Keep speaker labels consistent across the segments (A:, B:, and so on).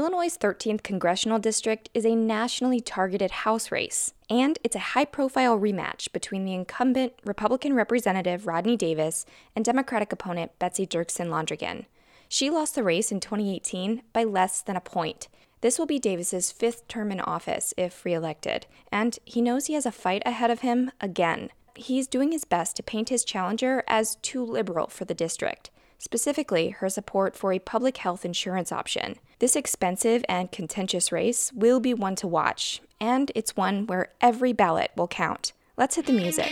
A: Illinois' 13th congressional district is a nationally targeted House race, and it's a high profile rematch between the incumbent Republican Representative Rodney Davis and Democratic opponent Betsy Dirksen Londrigan. She lost the race in 2018 by less than a point. This will be Davis's fifth term in office if reelected, and he knows he has a fight ahead of him again. He's doing his best to paint his challenger as too liberal for the district specifically her support for a public health insurance option. This expensive and contentious race will be one to watch, and it's one where every ballot will count. Let's hit the music.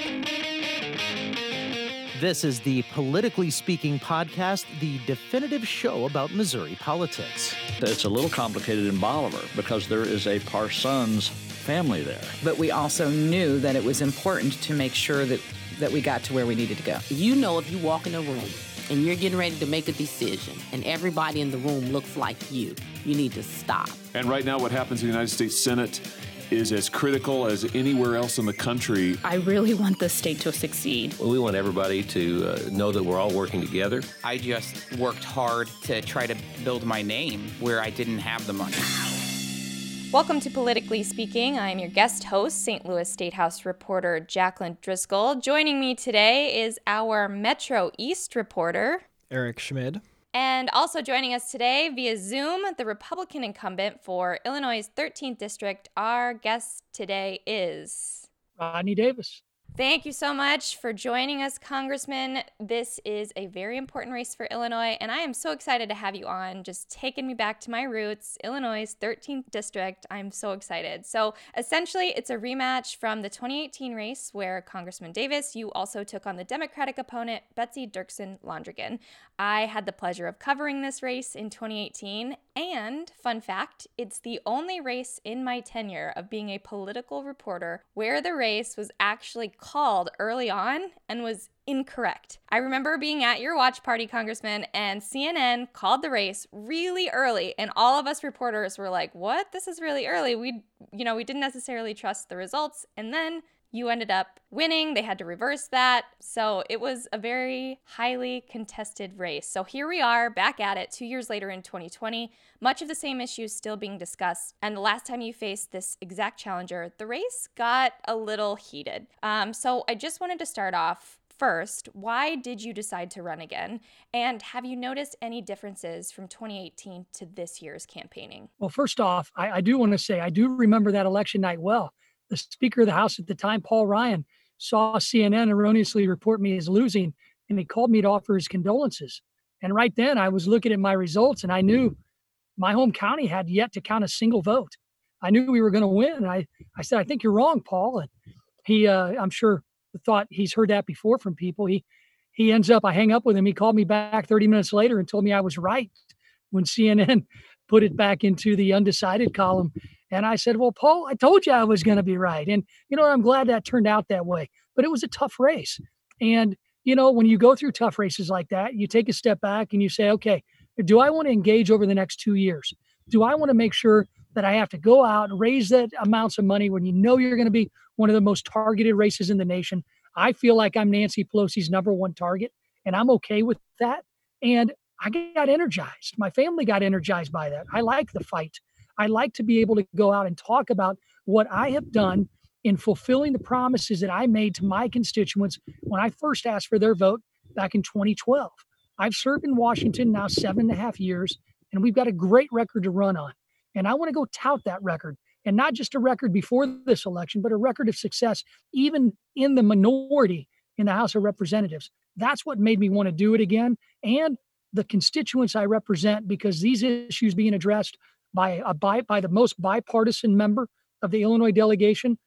B: This is the Politically Speaking podcast, the definitive show about Missouri politics.
C: It's a little complicated in Bolivar because there is a Parsons family there.
D: But we also knew that it was important to make sure that, that we got to where we needed to go.
E: You know, if you walk in a room and you're getting ready to make a decision and everybody in the room looks like you, you need to stop.
F: And right now, what happens in the United States Senate is as critical as anywhere else in the country.
G: I really want the state to succeed.
H: Well, we want everybody to uh, know that we're all working together.
I: I just worked hard to try to build my name where I didn't have the money.
A: Welcome to Politically Speaking. I'm your guest host, St. Louis State House reporter Jaclyn Driscoll. Joining me today is our Metro East reporter,
J: Eric Schmid.
A: And also joining us today via Zoom, the Republican incumbent for Illinois' 13th district. Our guest today is
K: Rodney Davis.
A: Thank you so much for joining us, Congressman. This is a very important race for Illinois, and I am so excited to have you on, just taking me back to my roots, Illinois' 13th district. I'm so excited. So, essentially, it's a rematch from the 2018 race where Congressman Davis, you also took on the Democratic opponent, Betsy Dirksen Londrigan. I had the pleasure of covering this race in 2018, and fun fact, it's the only race in my tenure of being a political reporter where the race was actually early on and was incorrect. I remember being at your watch party, Congressman, and CNN called the race really early, and all of us reporters were like, "What? This is really early." We, you know, we didn't necessarily trust the results, and then you ended up winning. They had to reverse that. So it was a very highly contested race. So here we are back at it two years later in 2020. Much of the same issues still being discussed. And the last time you faced this exact challenger, the race got a little heated. Um, so I just wanted to start off first, why did you decide to run again? And have you noticed any differences from 2018 to this year's campaigning?
K: Well, first off, I, I do want to say I do remember that election night well the Speaker of the House at the time, Paul Ryan, saw CNN erroneously report me as losing, and he called me to offer his condolences. And right then, I was looking at my results, and I knew my home county had yet to count a single vote. I knew we were going to win. I, I said, I think you're wrong, Paul. And he, uh, I'm sure, thought he's heard that before from people. He, he ends up, I hang up with him. He called me back 30 minutes later and told me I was right when CNN put it back into the undecided column and I said, Well, Paul, I told you I was going to be right. And, you know, I'm glad that turned out that way. But it was a tough race. And, you know, when you go through tough races like that, you take a step back and you say, Okay, do I want to engage over the next two years? Do I want to make sure that I have to go out and raise that amounts of money when you know you're going to be one of the most targeted races in the nation? I feel like I'm Nancy Pelosi's number one target, and I'm okay with that. And I got energized. My family got energized by that. I like the fight. I like to be able to go out and talk about what I have done in fulfilling the promises that I made to my constituents when I first asked for their vote back in 2012. I've served in Washington now seven and a half years, and we've got a great record to run on. And I want to go tout that record, and not just a record before this election, but a record of success, even in the minority in the House of Representatives. That's what made me want to do it again. And the constituents I represent, because these issues being addressed by a by, by the most bipartisan member of the Illinois delegation,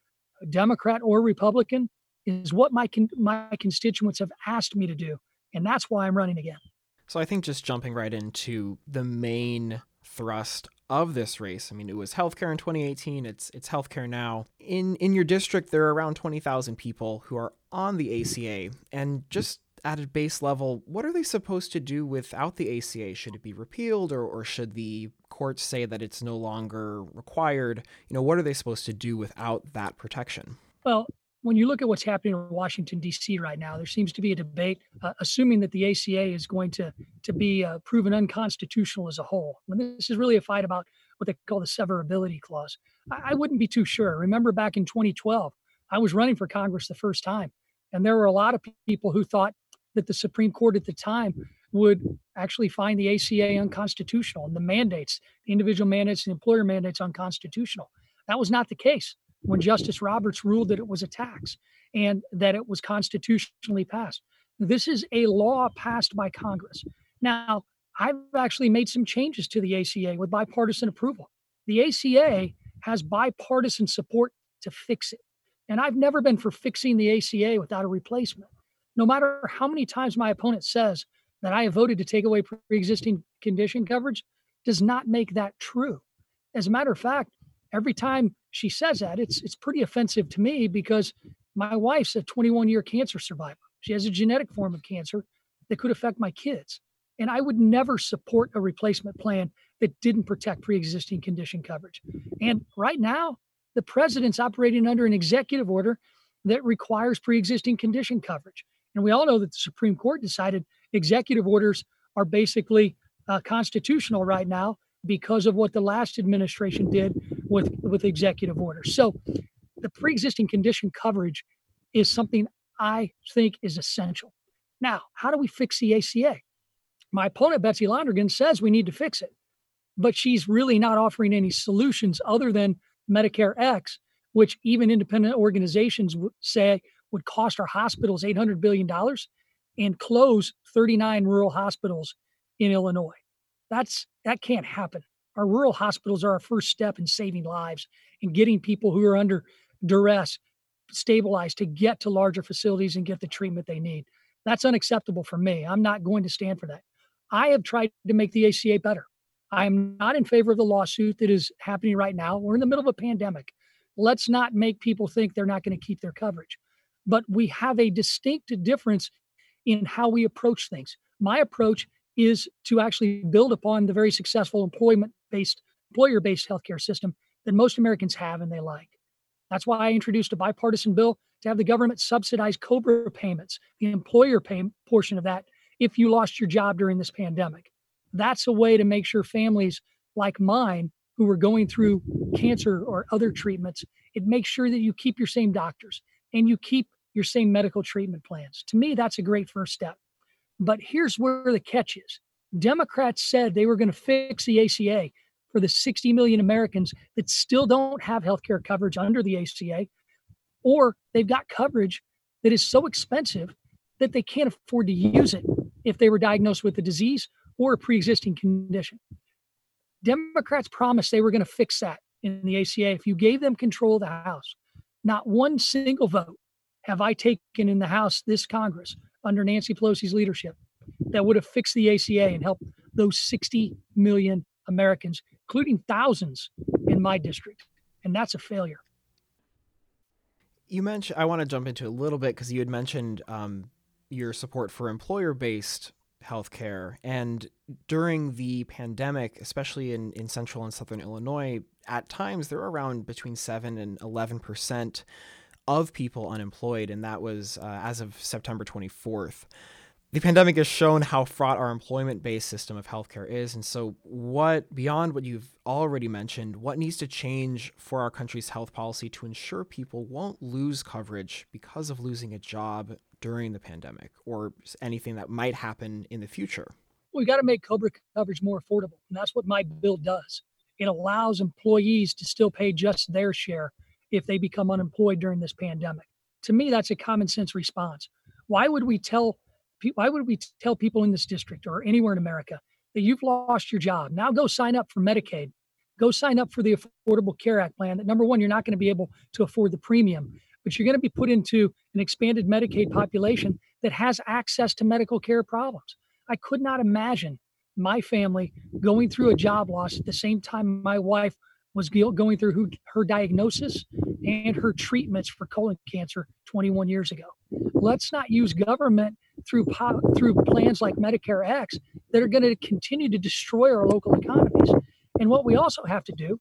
K: Democrat or Republican, is what my con- my constituents have asked me to do, and that's why I'm running again.
J: So I think just jumping right into the main thrust of this race. I mean, it was healthcare in 2018. It's it's healthcare now. In in your district, there are around 20,000 people who are on the ACA, and just at a base level, what are they supposed to do without the ACA? Should it be repealed, or or should the courts say that it's no longer required, you know, what are they supposed to do without that protection?
K: Well, when you look at what's happening in Washington D.C. right now, there seems to be a debate, uh, assuming that the ACA is going to to be uh, proven unconstitutional as a whole. When this is really a fight about what they call the severability clause. I, I wouldn't be too sure. Remember back in 2012, I was running for Congress the first time, and there were a lot of people who thought that the Supreme Court at the time would actually find the ACA unconstitutional and the mandates, the individual mandates, the employer mandates unconstitutional. That was not the case when Justice Roberts ruled that it was a tax and that it was constitutionally passed. This is a law passed by Congress. Now, I've actually made some changes to the ACA with bipartisan approval. The ACA has bipartisan support to fix it. And I've never been for fixing the ACA without a replacement. No matter how many times my opponent says that I have voted to take away pre existing condition coverage, does not make that true. As a matter of fact, every time she says that, it's it's pretty offensive to me because my wife's a 21 year cancer survivor. She has a genetic form of cancer that could affect my kids. And I would never support a replacement plan that didn't protect pre existing condition coverage. And right now, the president's operating under an executive order that requires pre existing condition coverage. And we all know that the Supreme Court decided executive orders are basically uh, constitutional right now because of what the last administration did with, with executive orders. So the pre existing condition coverage is something I think is essential. Now, how do we fix the ACA? My opponent, Betsy Londrigan, says we need to fix it, but she's really not offering any solutions other than Medicare X, which even independent organizations say would cost our hospitals $800 billion and close 39 rural hospitals in Illinois. That's that can't happen. Our rural hospitals are our first step in saving lives and getting people who are under duress stabilized to get to larger facilities and get the treatment they need. That's unacceptable for me. I'm not going to stand for that. I have tried to make the ACA better. I am not in favor of the lawsuit that is happening right now. We're in the middle of a pandemic. Let's not make people think they're not going to keep their coverage. But we have a distinct difference in how we approach things. My approach is to actually build upon the very successful employment based, employer based healthcare system that most Americans have and they like. That's why I introduced a bipartisan bill to have the government subsidize COBRA payments, the employer pay portion of that, if you lost your job during this pandemic. That's a way to make sure families like mine who are going through cancer or other treatments, it makes sure that you keep your same doctors and you keep your same medical treatment plans. To me, that's a great first step. But here's where the catch is Democrats said they were going to fix the ACA for the 60 million Americans that still don't have health care coverage under the ACA, or they've got coverage that is so expensive that they can't afford to use it if they were diagnosed with a disease or a pre existing condition. Democrats promised they were going to fix that in the ACA if you gave them control of the House. Not one single vote have I taken in the House this Congress under Nancy Pelosi's leadership that would have fixed the ACA and helped those 60 million Americans, including thousands in my district. And that's a failure.
J: You mentioned, I want to jump into a little bit because you had mentioned um, your support for employer based healthcare. And during the pandemic, especially in, in central and southern Illinois, at times there were around between 7 and 11 percent of people unemployed, and that was uh, as of September 24th. The pandemic has shown how fraught our employment based system of healthcare is. And so, what, beyond what you've already mentioned, what needs to change for our country's health policy to ensure people won't lose coverage because of losing a job during the pandemic or anything that might happen in the future?
K: We've got to make COBRA coverage more affordable. And that's what my bill does. It allows employees to still pay just their share if they become unemployed during this pandemic. To me, that's a common sense response. Why would we tell why would we tell people in this district or anywhere in America that you've lost your job? Now go sign up for Medicaid. Go sign up for the Affordable Care Act plan. That number one, you're not going to be able to afford the premium, but you're going to be put into an expanded Medicaid population that has access to medical care problems. I could not imagine my family going through a job loss at the same time my wife was going through her diagnosis and her treatments for colon cancer 21 years ago. Let's not use government through through plans like Medicare X that are going to continue to destroy our local economies. And what we also have to do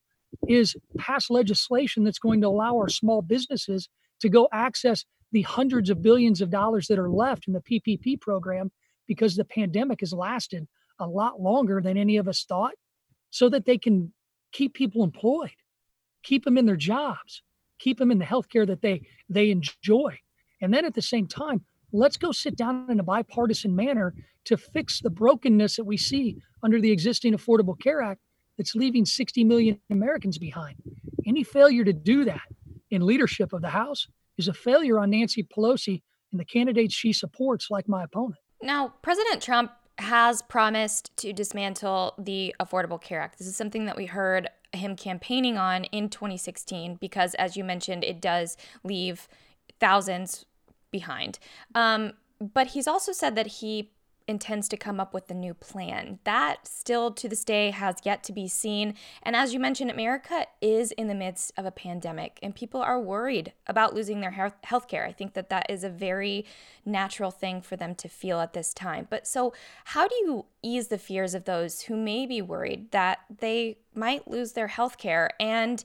K: is pass legislation that's going to allow our small businesses to go access the hundreds of billions of dollars that are left in the PPP program because the pandemic has lasted a lot longer than any of us thought so that they can keep people employed, keep them in their jobs, keep them in the healthcare that they they enjoy. And then at the same time, let's go sit down in a bipartisan manner to fix the brokenness that we see under the existing Affordable Care Act that's leaving 60 million Americans behind. Any failure to do that in leadership of the House is a failure on Nancy Pelosi and the candidates she supports, like my opponent.
A: Now, President Trump has promised to dismantle the Affordable Care Act. This is something that we heard him campaigning on in 2016 because, as you mentioned, it does leave thousands behind. Um, but he's also said that he intends to come up with a new plan. That still to this day has yet to be seen. And as you mentioned, America is in the midst of a pandemic and people are worried about losing their health care. I think that that is a very natural thing for them to feel at this time. But so, how do you ease the fears of those who may be worried that they might lose their health care? And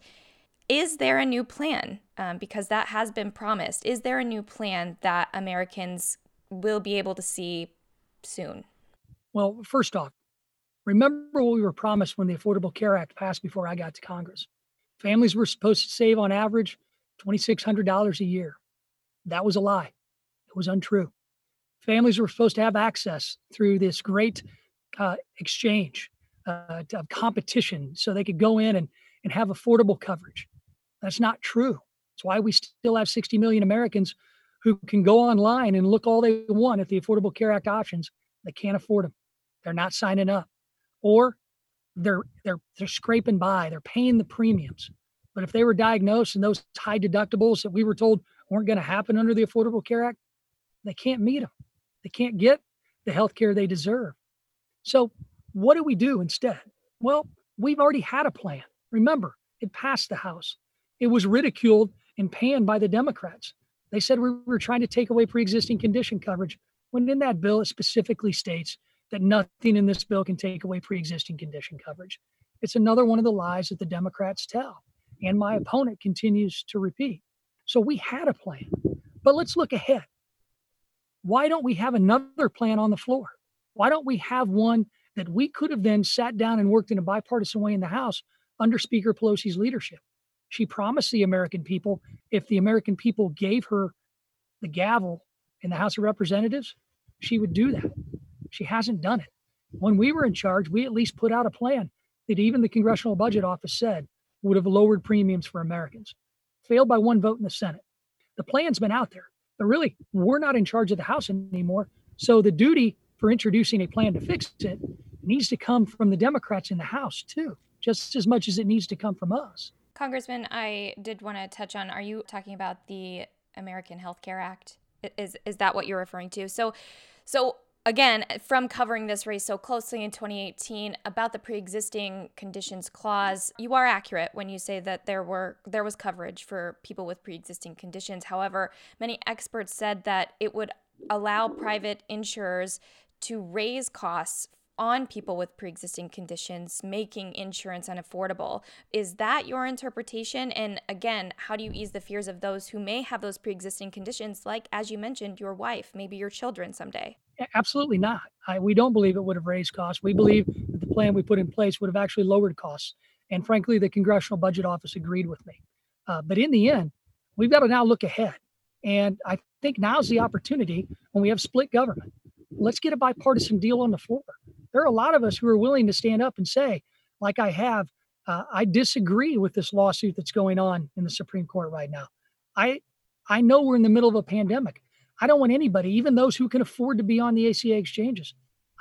A: is there a new plan? Um, because that has been promised. Is there a new plan that Americans will be able to see soon?
K: Well, first off, remember what we were promised when the Affordable Care Act passed before I got to Congress. Families were supposed to save on average $2,600 a year. That was a lie. It was untrue. Families were supposed to have access through this great uh, exchange uh, of competition so they could go in and, and have affordable coverage. That's not true. That's why we still have 60 million Americans who can go online and look all they want at the Affordable Care Act options. They can't afford them. They're not signing up, or they're they're they're scraping by. They're paying the premiums. But if they were diagnosed and those high deductibles that we were told weren't going to happen under the Affordable Care Act, they can't meet them. They can't get the health care they deserve. So, what do we do instead? Well, we've already had a plan. Remember, it passed the House. It was ridiculed and panned by the Democrats. They said we were trying to take away pre existing condition coverage, when in that bill it specifically states that nothing in this bill can take away pre existing condition coverage. It's another one of the lies that the Democrats tell, and my opponent continues to repeat. So we had a plan, but let's look ahead. Why don't we have another plan on the floor? Why don't we have one that we could have then sat down and worked in a bipartisan way in the House under Speaker Pelosi's leadership? She promised the American people if the American people gave her the gavel in the House of Representatives, she would do that. She hasn't done it. When we were in charge, we at least put out a plan that even the Congressional Budget Office said would have lowered premiums for Americans. Failed by one vote in the Senate. The plan's been out there, but really, we're not in charge of the House anymore. So the duty for introducing a plan to fix it needs to come from the Democrats in the House, too, just as much as it needs to come from us.
A: Congressman, I did want to touch on are you talking about the American Health Care Act? Is is that what you're referring to? So so again, from covering this race so closely in 2018 about the pre-existing conditions clause, you are accurate when you say that there were there was coverage for people with pre-existing conditions. However, many experts said that it would allow private insurers to raise costs on people with pre existing conditions, making insurance unaffordable. Is that your interpretation? And again, how do you ease the fears of those who may have those pre existing conditions, like, as you mentioned, your wife, maybe your children someday?
K: Absolutely not. I, we don't believe it would have raised costs. We believe that the plan we put in place would have actually lowered costs. And frankly, the Congressional Budget Office agreed with me. Uh, but in the end, we've got to now look ahead. And I think now's the opportunity when we have split government. Let's get a bipartisan deal on the floor there are a lot of us who are willing to stand up and say, like I have, uh, I disagree with this lawsuit that's going on in the Supreme Court right now. I I know we're in the middle of a pandemic. I don't want anybody, even those who can afford to be on the ACA exchanges,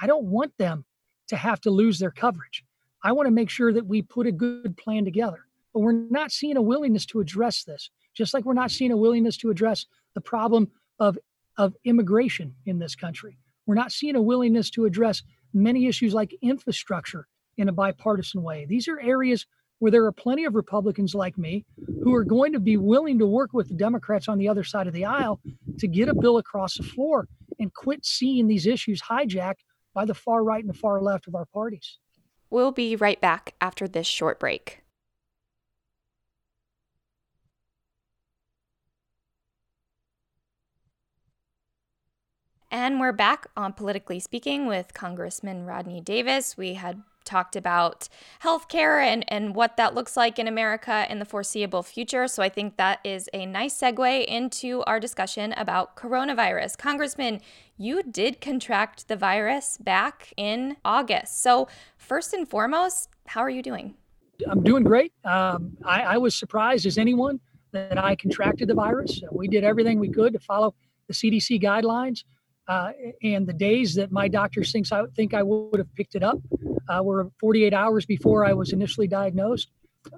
K: I don't want them to have to lose their coverage. I want to make sure that we put a good plan together. But we're not seeing a willingness to address this, just like we're not seeing a willingness to address the problem of, of immigration in this country. We're not seeing a willingness to address many issues like infrastructure in a bipartisan way. These are areas where there are plenty of Republicans like me who are going to be willing to work with the Democrats on the other side of the aisle to get a bill across the floor and quit seeing these issues hijacked by the far right and the far left of our parties.
A: We'll be right back after this short break. And we're back on Politically Speaking with Congressman Rodney Davis. We had talked about healthcare and, and what that looks like in America in the foreseeable future. So I think that is a nice segue into our discussion about coronavirus. Congressman, you did contract the virus back in August. So, first and foremost, how are you doing?
K: I'm doing great. Um, I, I was surprised as anyone that I contracted the virus. We did everything we could to follow the CDC guidelines. Uh, and the days that my doctor thinks I think I would have picked it up uh, were 48 hours before I was initially diagnosed.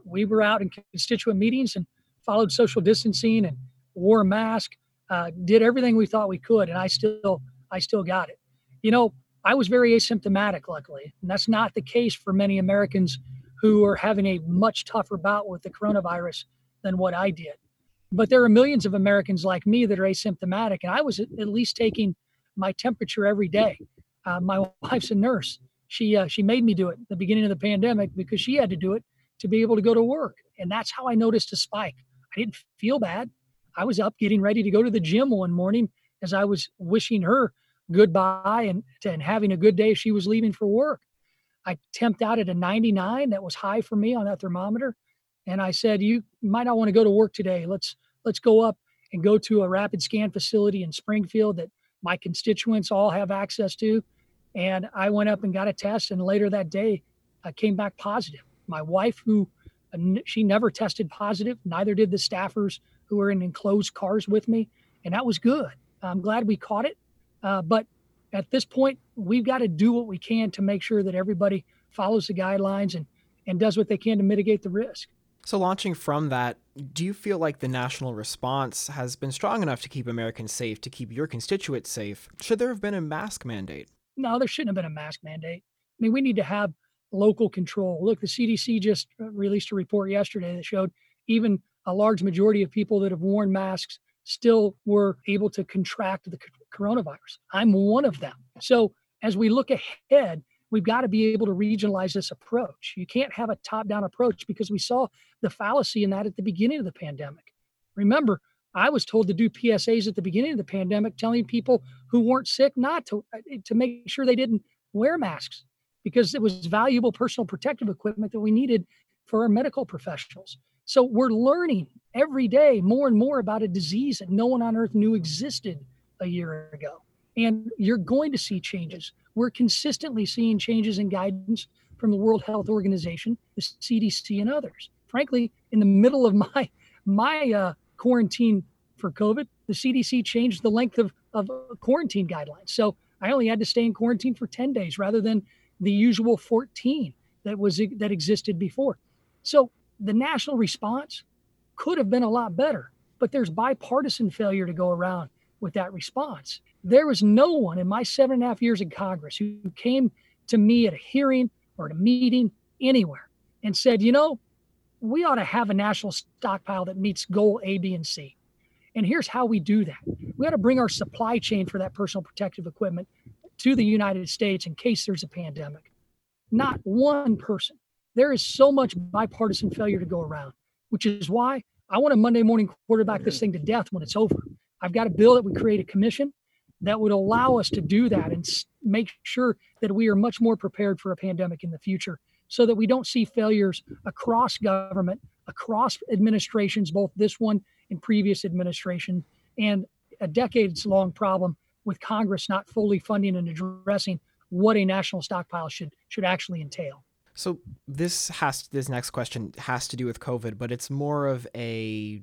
K: We were out in constituent meetings and followed social distancing and wore a mask, uh, did everything we thought we could, and I still I still got it. You know, I was very asymptomatic, luckily, and that's not the case for many Americans who are having a much tougher bout with the coronavirus than what I did. But there are millions of Americans like me that are asymptomatic, and I was at least taking my temperature every day. Uh, my wife's a nurse. She uh, she made me do it at the beginning of the pandemic because she had to do it to be able to go to work, and that's how I noticed a spike. I didn't feel bad. I was up getting ready to go to the gym one morning as I was wishing her goodbye and, and having a good day. She was leaving for work. I temped out at a 99. That was high for me on that thermometer. And I said, "You might not want to go to work today. Let's let's go up and go to a rapid scan facility in Springfield that my constituents all have access to. And I went up and got a test, and later that day, I came back positive. My wife, who uh, she never tested positive, neither did the staffers who were in enclosed cars with me, and that was good. I'm glad we caught it, uh, but at this point, we've got to do what we can to make sure that everybody follows the guidelines and and does what they can to mitigate the risk.
J: So, launching from that, do you feel like the national response has been strong enough to keep Americans safe, to keep your constituents safe? Should there have been a mask mandate?
K: No, there shouldn't have been a mask mandate. I mean, we need to have local control. Look, the CDC just released a report yesterday that showed even a large majority of people that have worn masks still were able to contract the coronavirus. I'm one of them. So, as we look ahead, we've got to be able to regionalize this approach. You can't have a top down approach because we saw the fallacy in that at the beginning of the pandemic. Remember, I was told to do PSAs at the beginning of the pandemic, telling people who weren't sick not to uh, to make sure they didn't wear masks because it was valuable personal protective equipment that we needed for our medical professionals. So we're learning every day more and more about a disease that no one on earth knew existed a year ago. And you're going to see changes. We're consistently seeing changes in guidance from the World Health Organization, the CDC, and others. Frankly, in the middle of my my uh, quarantine for COVID, the CDC changed the length of, of quarantine guidelines. So I only had to stay in quarantine for 10 days rather than the usual 14 that was that existed before. So the national response could have been a lot better, but there's bipartisan failure to go around with that response. There was no one in my seven and a half years in Congress who came to me at a hearing or at a meeting anywhere and said, you know, we ought to have a national stockpile that meets goal A, B, and C. And here's how we do that. We ought to bring our supply chain for that personal protective equipment to the United States in case there's a pandemic. Not one person. There is so much bipartisan failure to go around, which is why I want to Monday morning quarterback this thing to death when it's over. I've got a bill that would create a commission that would allow us to do that and make sure that we are much more prepared for a pandemic in the future so that we don't see failures across government, across administrations, both this one and previous administration, and a decades long problem with Congress not fully funding and addressing what a national stockpile should should actually entail.
J: So this has this next question has to do with COVID, but it's more of a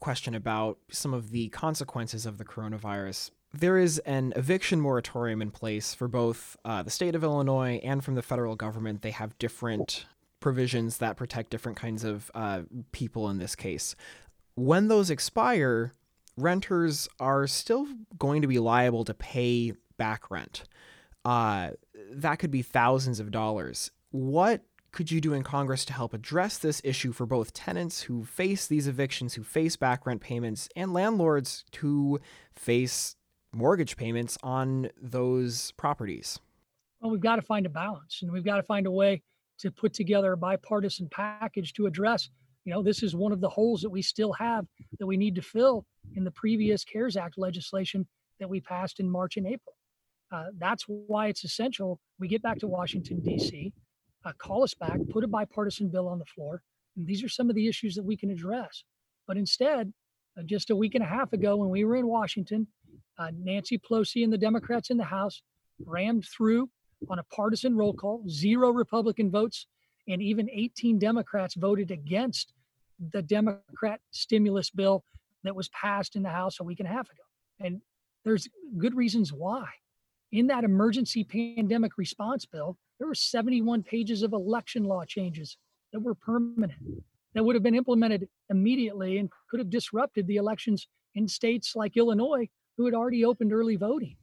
J: question about some of the consequences of the coronavirus. There is an eviction moratorium in place for both uh, the state of Illinois and from the federal government. They have different provisions that protect different kinds of uh, people in this case. When those expire, renters are still going to be liable to pay back rent. Uh, that could be thousands of dollars. What could you do in Congress to help address this issue for both tenants who face these evictions, who face back rent payments, and landlords who face mortgage payments on those properties?
K: Well, we've got to find a balance and we've got to find a way to put together a bipartisan package to address. You know, this is one of the holes that we still have that we need to fill in the previous CARES Act legislation that we passed in March and April. Uh, that's why it's essential we get back to Washington, D.C., uh, call us back, put a bipartisan bill on the floor. And these are some of the issues that we can address. But instead, uh, just a week and a half ago, when we were in Washington, uh, Nancy Pelosi and the Democrats in the House rammed through on a partisan roll call, zero Republican votes, and even 18 Democrats voted against the Democrat stimulus bill that was passed in the House a week and a half ago. And there's good reasons why. In that emergency pandemic response bill, there were 71 pages of election law changes that were permanent, that would have been implemented immediately and could have disrupted the elections in states like Illinois, who had already opened early voting.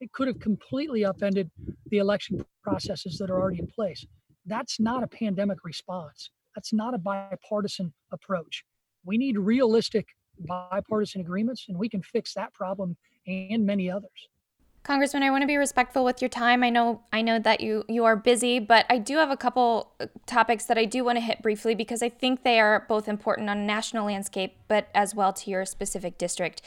K: It could have completely upended the election processes that are already in place. That's not a pandemic response. That's not a bipartisan approach. We need realistic bipartisan agreements, and we can fix that problem and many others.
A: Congressman, I want to be respectful with your time. I know I know that you you are busy, but I do have a couple uh, topics that I do want to hit briefly because I think they are both important on a national landscape, but as well to your specific district.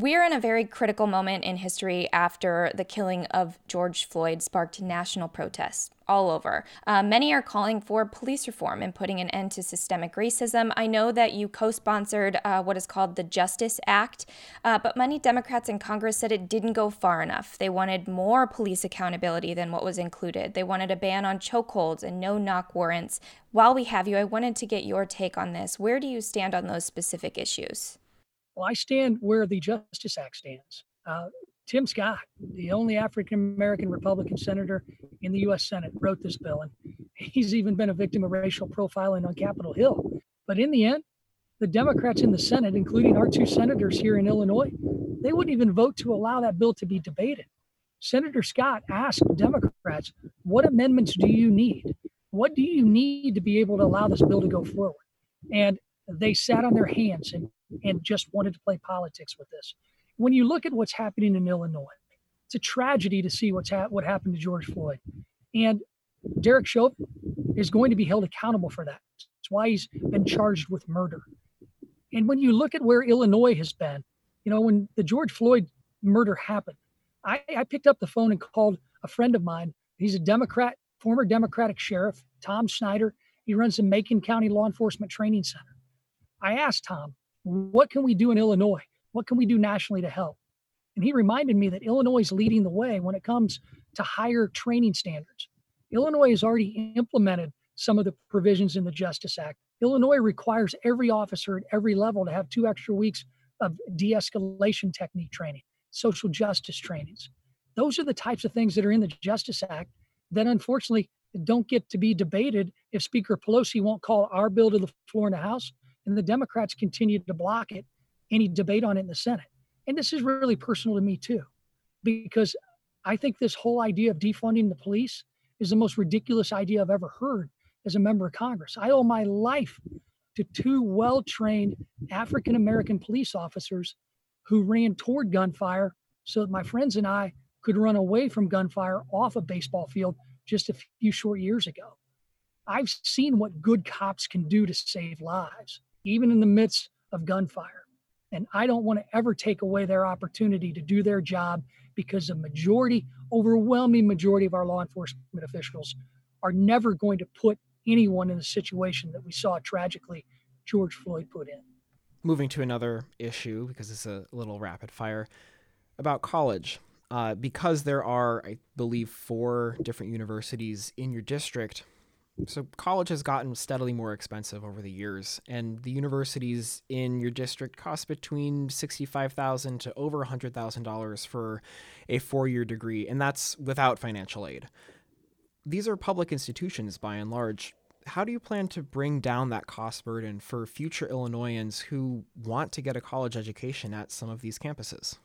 A: We're in a very critical moment in history after the killing of George Floyd sparked national protests all over. Uh, many are calling for police reform and putting an end to systemic racism. I know that you co sponsored uh, what is called the Justice Act, uh, but many Democrats in Congress said it didn't go far enough. They wanted more police accountability than what was included. They wanted a ban on chokeholds and no knock warrants. While we have you, I wanted to get your take on this. Where do you stand on those specific issues?
K: Well, I stand where the Justice Act stands. Uh, Tim Scott, the only African American Republican senator in the U.S. Senate, wrote this bill, and he's even been a victim of racial profiling on Capitol Hill. But in the end, the Democrats in the Senate, including our two senators here in Illinois, they wouldn't even vote to allow that bill to be debated. Senator Scott asked Democrats, What amendments do you need? What do you need to be able to allow this bill to go forward? And they sat on their hands and and mm-hmm. just wanted to play politics with this. When you look at what's happening in Illinois, it's a tragedy to see what's ha- what happened to George Floyd, and Derek Chauvin is going to be held accountable for that. That's why he's been charged with murder. And when you look at where Illinois has been, you know, when the George Floyd murder happened, I, I picked up the phone and called a friend of mine. He's a Democrat, former Democratic sheriff, Tom Schneider. He runs the Macon County Law Enforcement Training Center. I asked Tom, what can we do in Illinois? What can we do nationally to help? And he reminded me that Illinois is leading the way when it comes to higher training standards. Illinois has already implemented some of the provisions in the Justice Act. Illinois requires every officer at every level to have two extra weeks of de escalation technique training, social justice trainings. Those are the types of things that are in the Justice Act that unfortunately don't get to be debated if Speaker Pelosi won't call our bill to the floor in the House and the Democrats continued to block it, any debate on it in the Senate. And this is really personal to me too, because I think this whole idea of defunding the police is the most ridiculous idea I've ever heard as a member of Congress. I owe my life to two well trained African American police officers who ran toward gunfire so that my friends and I could run away from gunfire off a baseball field just a few short years ago. I've seen what good cops can do to save lives even in the midst of gunfire. And I don't want to ever take away their opportunity to do their job because a majority, overwhelming majority of our law enforcement officials are never going to put anyone in the situation that we saw tragically George Floyd put in.
J: Moving to another issue, because it's a little rapid fire, about college. Uh, because there are, I believe, four different universities in your district, so college has gotten steadily more expensive over the years, and the universities in your district cost between sixty-five thousand to over hundred thousand dollars for a four-year degree, and that's without financial aid. These are public institutions by and large. How do you plan to bring down that cost burden for future Illinoisans who want to get a college education at some of these campuses?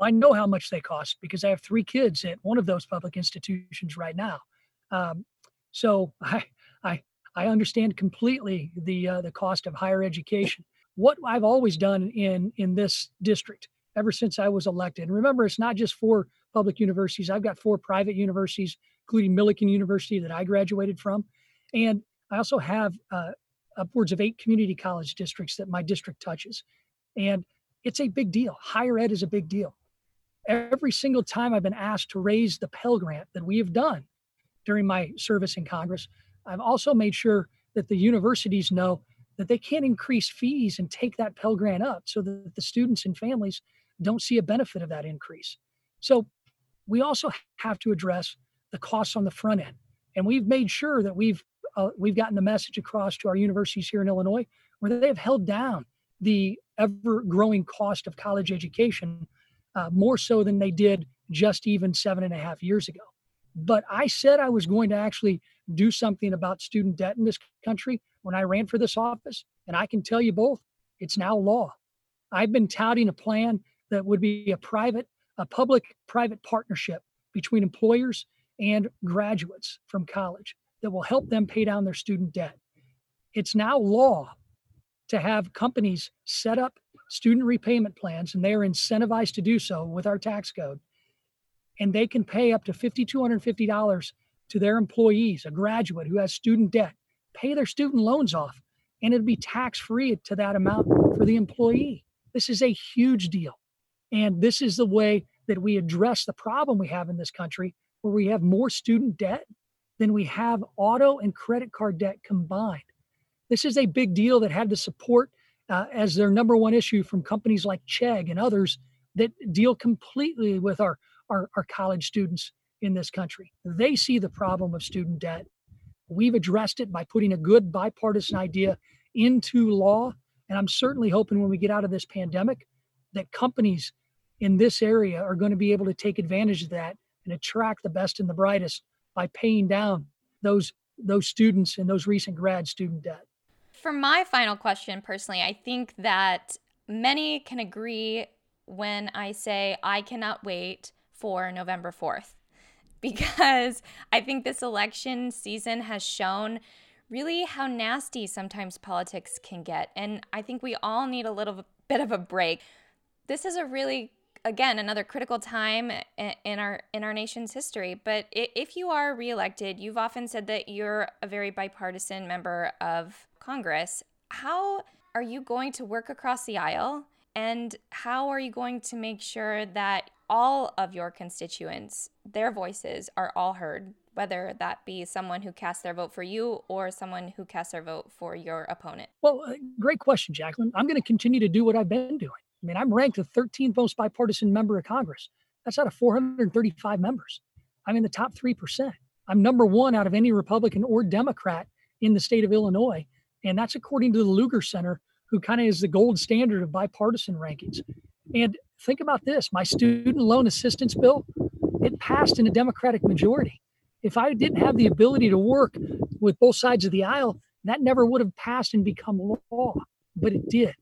K: I know how much they cost because I have three kids at one of those public institutions right now. Um, so I, I, I understand completely the uh, the cost of higher education. What I've always done in in this district ever since I was elected. And remember, it's not just four public universities. I've got four private universities, including Millikin University that I graduated from, and I also have uh, upwards of eight community college districts that my district touches, and it's a big deal. Higher ed is a big deal. Every single time I've been asked to raise the Pell Grant that we have done during my service in Congress, I've also made sure that the universities know that they can't increase fees and take that Pell Grant up so that the students and families don't see a benefit of that increase. So we also have to address the costs on the front end. And we've made sure that we've uh, we've gotten the message across to our universities here in Illinois where they have held down the ever growing cost of college education uh, more so than they did just even seven and a half years ago. But I said I was going to actually do something about student debt in this country when I ran for this office. And I can tell you both, it's now law. I've been touting a plan that would be a private, a public private partnership between employers and graduates from college that will help them pay down their student debt. It's now law to have companies set up student repayment plans, and they are incentivized to do so with our tax code. And they can pay up to $5,250 to their employees, a graduate who has student debt, pay their student loans off, and it'll be tax free to that amount for the employee. This is a huge deal. And this is the way that we address the problem we have in this country, where we have more student debt than we have auto and credit card debt combined. This is a big deal that had the support uh, as their number one issue from companies like Chegg and others that deal completely with our, our, our college students in this country. They see the problem of student debt. We've addressed it by putting a good bipartisan idea into law. And I'm certainly hoping when we get out of this pandemic that companies in this area are going to be able to take advantage of that and attract the best and the brightest by paying down those those students and those recent grad student debt.
A: For my final question personally, I think that many can agree when I say I cannot wait for November 4th because I think this election season has shown really how nasty sometimes politics can get. And I think we all need a little bit of a break. This is a really again another critical time in our in our nation's history but if you are reelected you've often said that you're a very bipartisan member of congress how are you going to work across the aisle and how are you going to make sure that all of your constituents, their voices are all heard, whether that be someone who casts their vote for you or someone who casts their vote for your opponent?
K: Well, uh, great question, Jaclyn. I'm going to continue to do what I've been doing. I mean, I'm ranked the 13th most bipartisan member of Congress. That's out of 435 members. I'm in the top 3%. I'm number one out of any Republican or Democrat in the state of Illinois. And that's according to the Lugar Center, who kind of is the gold standard of bipartisan rankings. And think about this my student loan assistance bill, it passed in a Democratic majority. If I didn't have the ability to work with both sides of the aisle, that never would have passed and become law, but it did.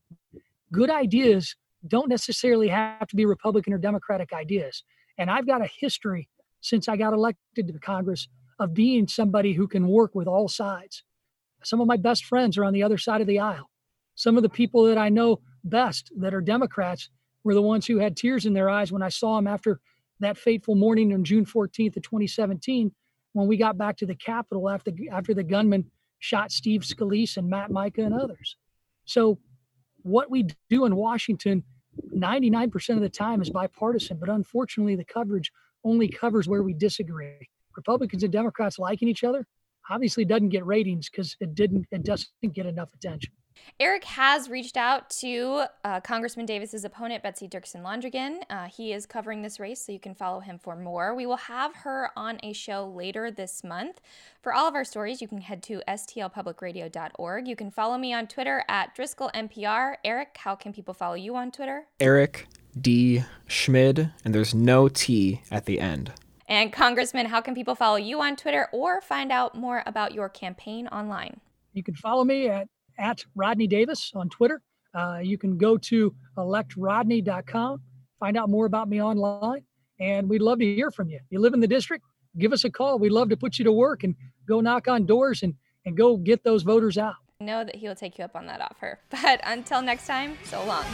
K: Good ideas don't necessarily have to be Republican or Democratic ideas. And I've got a history since I got elected to Congress of being somebody who can work with all sides. Some of my best friends are on the other side of the aisle. Some of the people that I know best that are Democrats were the ones who had tears in their eyes when I saw them after that fateful morning on June 14th of 2017 when we got back to the Capitol after after the gunman shot Steve Scalise and Matt Mika and others. So what we do in Washington 99% of the time is bipartisan, but unfortunately the coverage only covers where we disagree. Republicans and Democrats liking each other obviously doesn't get ratings because it didn't it doesn't get enough attention.
A: Eric has reached out to uh, Congressman Davis's opponent, Betsy Dirksen Londrigan. Uh, he is covering this race, so you can follow him for more. We will have her on a show later this month. For all of our stories, you can head to stlpublicradio.org. You can follow me on Twitter at DriscollNPR. Eric, how can people follow you on Twitter?
J: Eric D. Schmid, and there's no T at the end.
A: And Congressman, how can people follow you on Twitter or find out more about your campaign online?
K: You can follow me at at Rodney Davis on Twitter. Uh, you can go to electrodney.com, find out more about me online, and we'd love to hear from you. You live in the district, give us a call. We'd love to put you to work and go knock on doors and, and go get those voters out.
A: I know that he'll take you up on that offer. But until next time, so long.